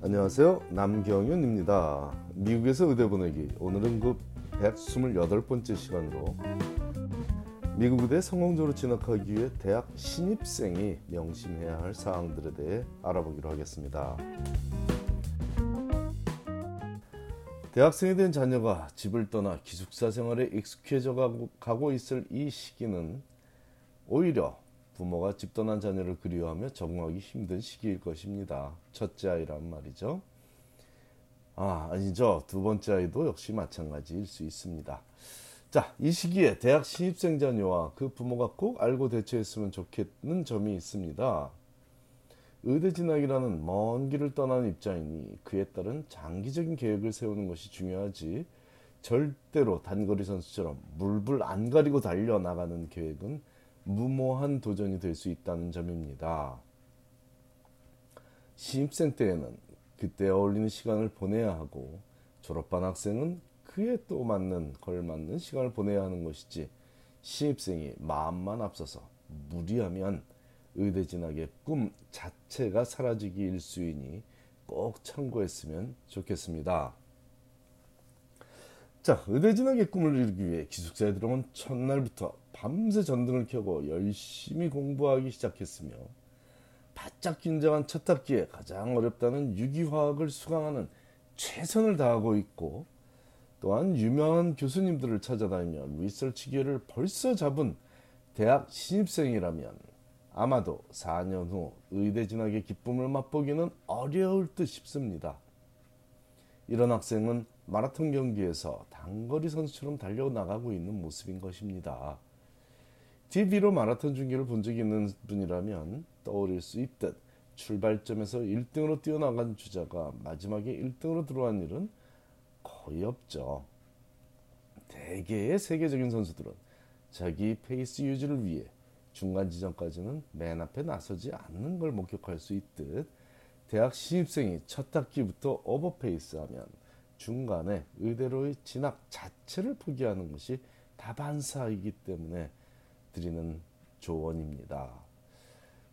안녕하세요. 남경윤입니다. 미국에서 의대 보내기. 오늘은 그 128번째 시간으로 미국 의대 성공적으로 진학하기 위해 대학 신입생이 명심해야 할 사항들에 대해 알아보기로 하겠습니다. 대학생이 된 자녀가 집을 떠나 기숙사 생활에 익숙해져 가고 있을 이 시기는 오히려 부모가 집 떠난 자녀를 그리워하며 적응하기 힘든 시기일 것입니다. 첫째 아이란 말이죠. 아, 아니죠. 두 번째 아이도 역시 마찬가지일 수 있습니다. 자, 이 시기에 대학 신입생 자녀와 그 부모가 꼭 알고 대처했으면 좋겠는 점이 있습니다. 의대 진학이라는 먼 길을 떠난 입장이니 그에 따른 장기적인 계획을 세우는 것이 중요하지 절대로 단거리 선수처럼 물불 안 가리고 달려 나가는 계획은 무모한 도전이 될 수 있다는 점입니다. 신입생 때에는 그때 어울리는 시간을 보내야 하고 졸업반 학생은 그에 또 맞는 걸맞는 시간을 보내야 하는 것이지 신입생이 마음만 앞서서 무리하면 의대 진학의 꿈 자체가 사라지기 일수이니 꼭 참고했으면 좋겠습니다. 자, 의대 진학의 꿈을 이루기 위해 기숙사에 들어온 첫날부터 밤새 전등을 켜고 열심히 공부하기 시작했으며 바짝 긴장한 첫 학기에 가장 어렵다는 유기화학을 수강하는 최선을 다하고 있고 또한 유명한 교수님들을 찾아다니며 리서치 기회를 벌써 잡은 대학 신입생이라면 아마도 4년 후 의대 진학의 기쁨을 맛보기는 어려울 듯 싶습니다. 이런 학생은 마라톤 경기에서 단거리 선수처럼 달려나가고 있는 모습인 것입니다. TV로 마라톤 중계를 본 적이 있는 분이라면 떠올릴 수 있듯 출발점에서 1등으로 뛰어나간 주자가 마지막에 1등으로 들어간 일은 거의 없죠. 대개의 세계적인 선수들은 자기 페이스 유지를 위해 중간 지점까지는 맨 앞에 나서지 않는 걸 목격할 수 있듯 대학 신입생이 첫 학기부터 오버페이스하면 중간에 의대로의 진학 자체를 포기하는 것이 다반사이기 때문에 드리는 조언입니다.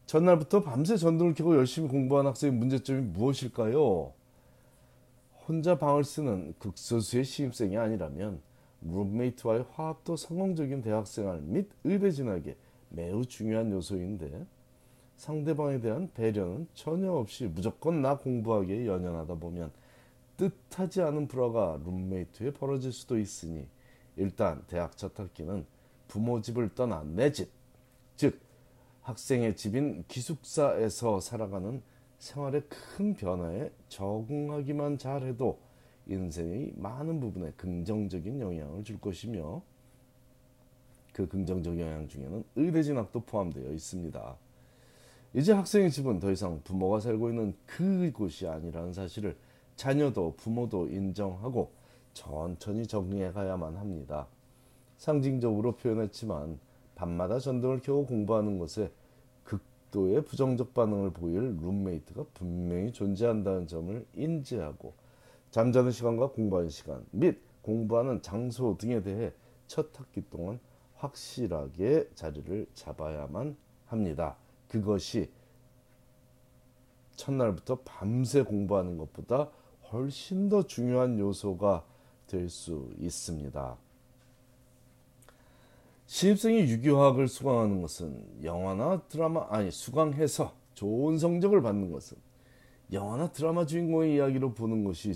전날부터 밤새 전등을 켜고 열심히 공부한 학생의 문제점이 무엇일까요? 혼자 방을 쓰는 극소수의 신입생이 아니라면 룸메이트와의 화합도 성공적인 대학생활 및 의대 진학에 매우 중요한 요소인데 상대방에 대한 배려는 전혀 없이 무조건 나 공부하기에 연연하다 보면 뜻하지 않은 불화가 룸메이트에 벌어질 수도 있으니 일단 대학 첫 학기는 부모 집을 떠나 내 집, 즉 학생의 집인 기숙사에서 살아가는 생활의 큰 변화에 적응하기만 잘해도 인생의 많은 부분에 긍정적인 영향을 줄 것이며 그 긍정적 영향 중에는 의대 진학도 포함되어 있습니다. 이제 학생의 집은 더 이상 부모가 살고 있는 그곳이 아니라는 사실을 자녀도 부모도 인정하고 천천히 적응해 가야만 합니다. 상징적으로 표현했지만 밤마다 전등을 켜고 공부하는 것에 극도의 부정적 반응을 보일 룸메이트가 분명히 존재한다는 점을 인지하고 잠자는 시간과 공부하는 시간 및 공부하는 장소 등에 대해 첫 학기 동안 확실하게 자리를 잡아야만 합니다. 그것이 첫날부터 밤새 공부하는 것보다 훨씬 더 중요한 요소가 될 수 있습니다. 신입생이 유기화학을 수강하는 것은 영화나 드라마 아니 수강해서 좋은 성적을 받는 것은 영화나 드라마 주인공의 이야기로 보는 것이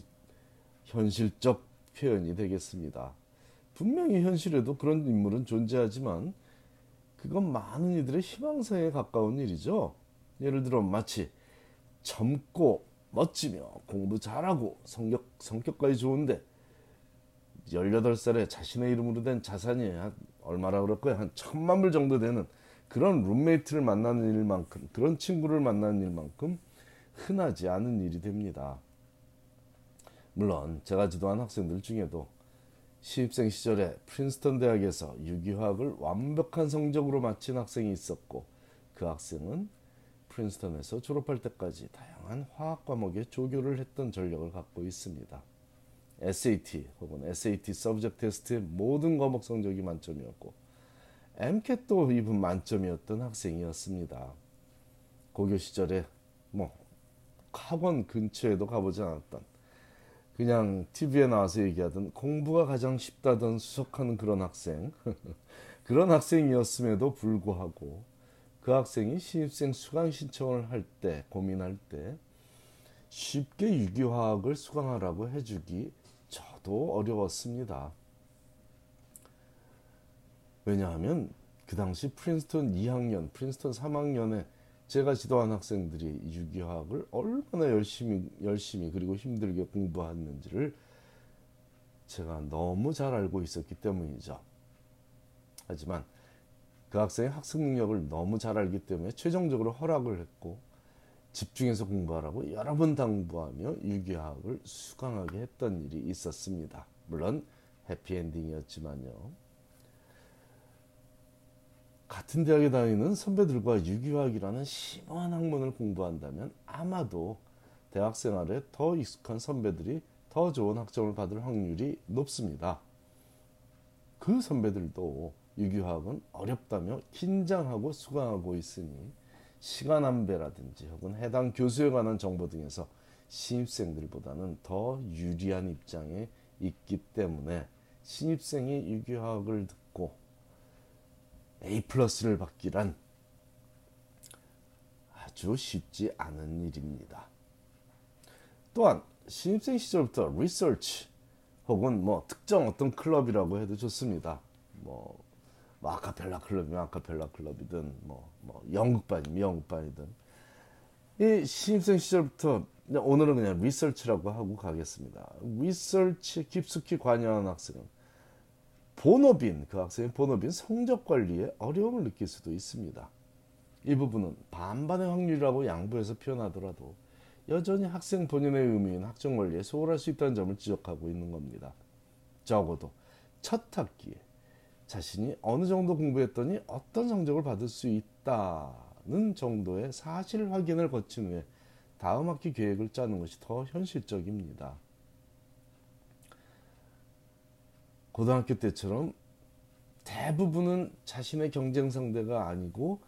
현실적 표현이 되겠습니다. 분명히 현실에도 그런 인물은 존재하지만 그건 많은 이들의 희망사에 가까운 일이죠. 예를 들어 마치 젊고 멋지며 공부 잘하고 성격, 성격까지 좋은데 18살에 자신의 이름으로 된 자산이 한 얼마라 그럴 거야? 한 천만 불 정도 되는 그런 룸메이트를 만나는 일만큼 그런 친구를 만나는 일만큼 흔하지 않은 일이 됩니다. 물론 제가 지도한 학생들 중에도 신입생 시절에 프린스턴 대학에서 유기화학을 완벽한 성적으로 마친 학생이 있었고 그 학생은 프린스턴에서 졸업할 때까지 다양한 화학 과목에 조교를 했던 전력을 갖고 있습니다. SAT 혹은 SAT Subject Test의 모든 과목 성적이 만점이었고 MCAT도 이분 만점이었던 학생이었습니다. 고교 시절에 뭐 학원 근처에도 가보지 않았던 그냥 TV에 나와서 얘기하던 공부가 가장 쉽다던 수석하는 그런 학생 그런 학생이었음에도 불구하고 그 학생이 신입생 수강 신청을 할 때 고민할 때 쉽게 유기화학을 수강하라고 해주기 저도 어려웠습니다. 왜냐하면 그 당시 프린스턴 2학년, 프린스턴 3학년에 제가 지도한 학생들이 유기화학을 얼마나 열심히 열심히 그리고 힘들게 공부했는지를 제가 너무 잘 알고 있었기 때문이죠. 하지만 그 학생의 학습 능력을 너무 잘 알기 때문에 최종적으로 허락을 했고 집중해서 공부하라고 여러 번 당부하며 유기화학을 수강하게 했던 일이 있었습니다. 물론 해피엔딩이었지만요. 같은 대학에 다니는 선배들과 유기화학이라는 심오한 학문을 공부한다면 아마도 대학 생활에 더 익숙한 선배들이 더 좋은 학점을 받을 확률이 높습니다. 그 선배들도 유기화학은 어렵다며 긴장하고 수강하고 있으니 시간 안배라든지 혹은 해당 교수에 관한 정보 등에서 신입생들보다는 더 유리한 입장에 있기 때문에 신입생이 유기화학을 듣고 A 플러스를 받기란 아주 쉽지 않은 일입니다. 또한 신입생 시절부터 리서치 혹은 뭐 특정 어떤 클럽이라고 해도 좋습니다. 뭐, 뭐 아카펠라 클럽이면 아카펠라 클럽이든 뭐, 뭐 연극반이면 연극반이든 이 신입생 시절부터 오늘은 그냥 리서치라고 하고 가겠습니다. 리서치에 깊숙이 관여한 학생은 본업인 그 학생의 본업인 성적 관리에 어려움을 느낄 수도 있습니다. 이 부분은 반반의 확률이라고 양보해서 표현하더라도 여전히 학생 본인의 의미인 학점 관리에 소홀할 수 있다는 점을 지적하고 있는 겁니다. 적어도 첫 학기에 자신이 어느 정도 공부했더니 어떤 성적을 받을 수 있다는 정도의 사실 확인을 거친 후에 다음 학기 계획을 짜는 것이 더 현실적입니다. 고등학교 때처럼 대부분은 자신의 경쟁 상대가 아니고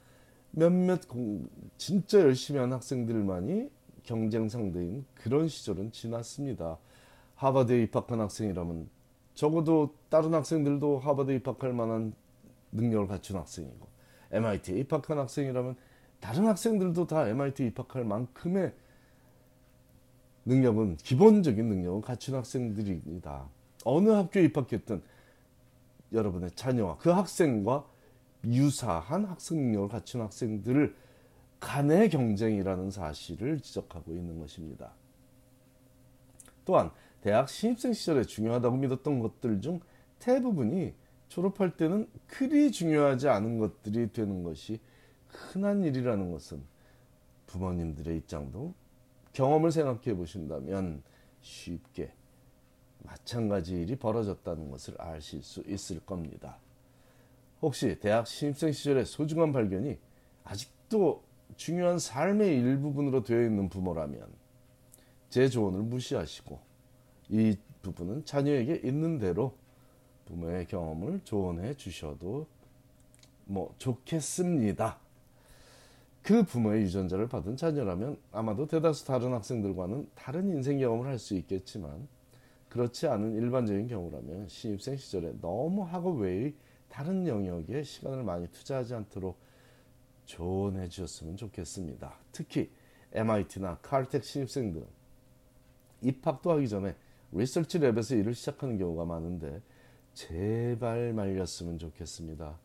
몇몇 공, 진짜 열심히 한 학생들만이 경쟁 상대인 그런 시절은 지났습니다. 하버드에 입학한 학생이라면 적어도 다른 학생들도 하버드에 입학할 만한 능력을 갖춘 학생이고 MIT에 입학한 학생이라면 다른 학생들도 다 MIT에 입학할 만큼의 능력은 기본적인 능력을 갖춘 학생들입니다. 어느 학교에 입학했든 여러분의 자녀와 그 학생과 유사한 학습 능력을 갖춘 학생들을 간의 경쟁이라는 사실을 지적하고 있는 것입니다. 또한 대학 신입생 시절에 중요하다고 믿었던 것들 중 대부분이 졸업할 때는 그리 중요하지 않은 것들이 되는 것이 흔한 일이라는 것은 부모님들의 입장도 경험을 생각해 보신다면 쉽게 마찬가지 일이 벌어졌다는 것을 아실 수 있을 겁니다. 혹시 대학 신입생 시절의 소중한 발견이 아직도 중요한 삶의 일부분으로 되어 있는 부모라면 제 조언을 무시하시고 이 부분은 자녀에게 있는 대로 부모의 경험을 조언해 주셔도 뭐 좋겠습니다. 그 부모의 유전자를 받은 자녀라면 아마도 대다수 다른 학생들과는 다른 인생 경험을 할 수 있겠지만 그렇지 않은 일반적인 경우라면 신입생 시절에 너무 학업 외의 다른 영역에 시간을 많이 투자하지 않도록 조언해 주셨으면 좋겠습니다. 특히 MIT나 칼텍 신입생들은 입학도 하기 전에 리서치 랩에서 일을 시작하는 경우가 많은데 제발 말렸으면 좋겠습니다.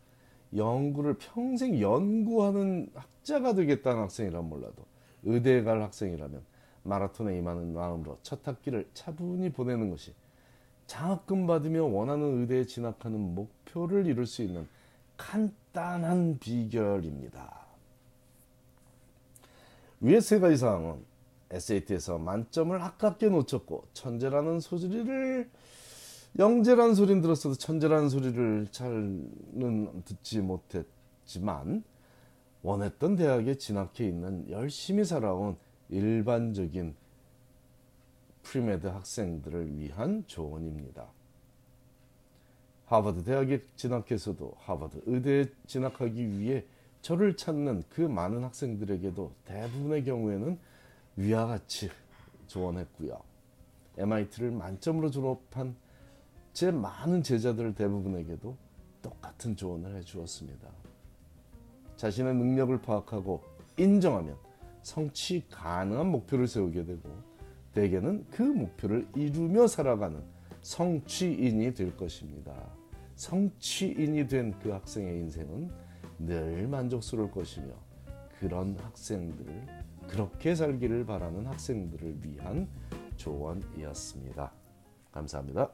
연구를 평생 연구하는 학자가 되겠다는 학생이란 몰라도 의대에 갈 학생이라면 마라톤에 임하는 마음으로 첫 학기를 차분히 보내는 것이 장학금 받으며 원하는 의대에 진학하는 목표를 이룰 수 있는 간단한 비결입니다. 위의 세 가지 사항은 SAT에서 만점을 아깝게 놓쳤고 천재라는 소리를 영재라는 소리는 들었어도 천재라는 소리를 잘는 듣지 못했지만 원했던 대학에 진학해 있는 열심히 살아온 일반적인 premed 학생들을 위한 조언입니다. 하버드 대학에 진학해서도 하버드 의대에 진학하기 위해 저를 찾는 그 많은 학생들에게도 대부분의 경우에는 위와 같이 조언했고요. MIT를 만점으로 졸업한 제 많은 제자들 대부분에게도 똑같은 조언을 해 주었습니다. 자신의 능력을 파악하고 인정하면 성취 가능한 목표를 세우게 되고 대개는 그 목표를 이루며 살아가는 성취인이 될 것입니다. 성취인이 된 그 학생의 인생은 늘 만족스러울 것이며 그런 학생들을 그렇게 살기를 바라는 학생들을 위한 조언이었습니다. 감사합니다.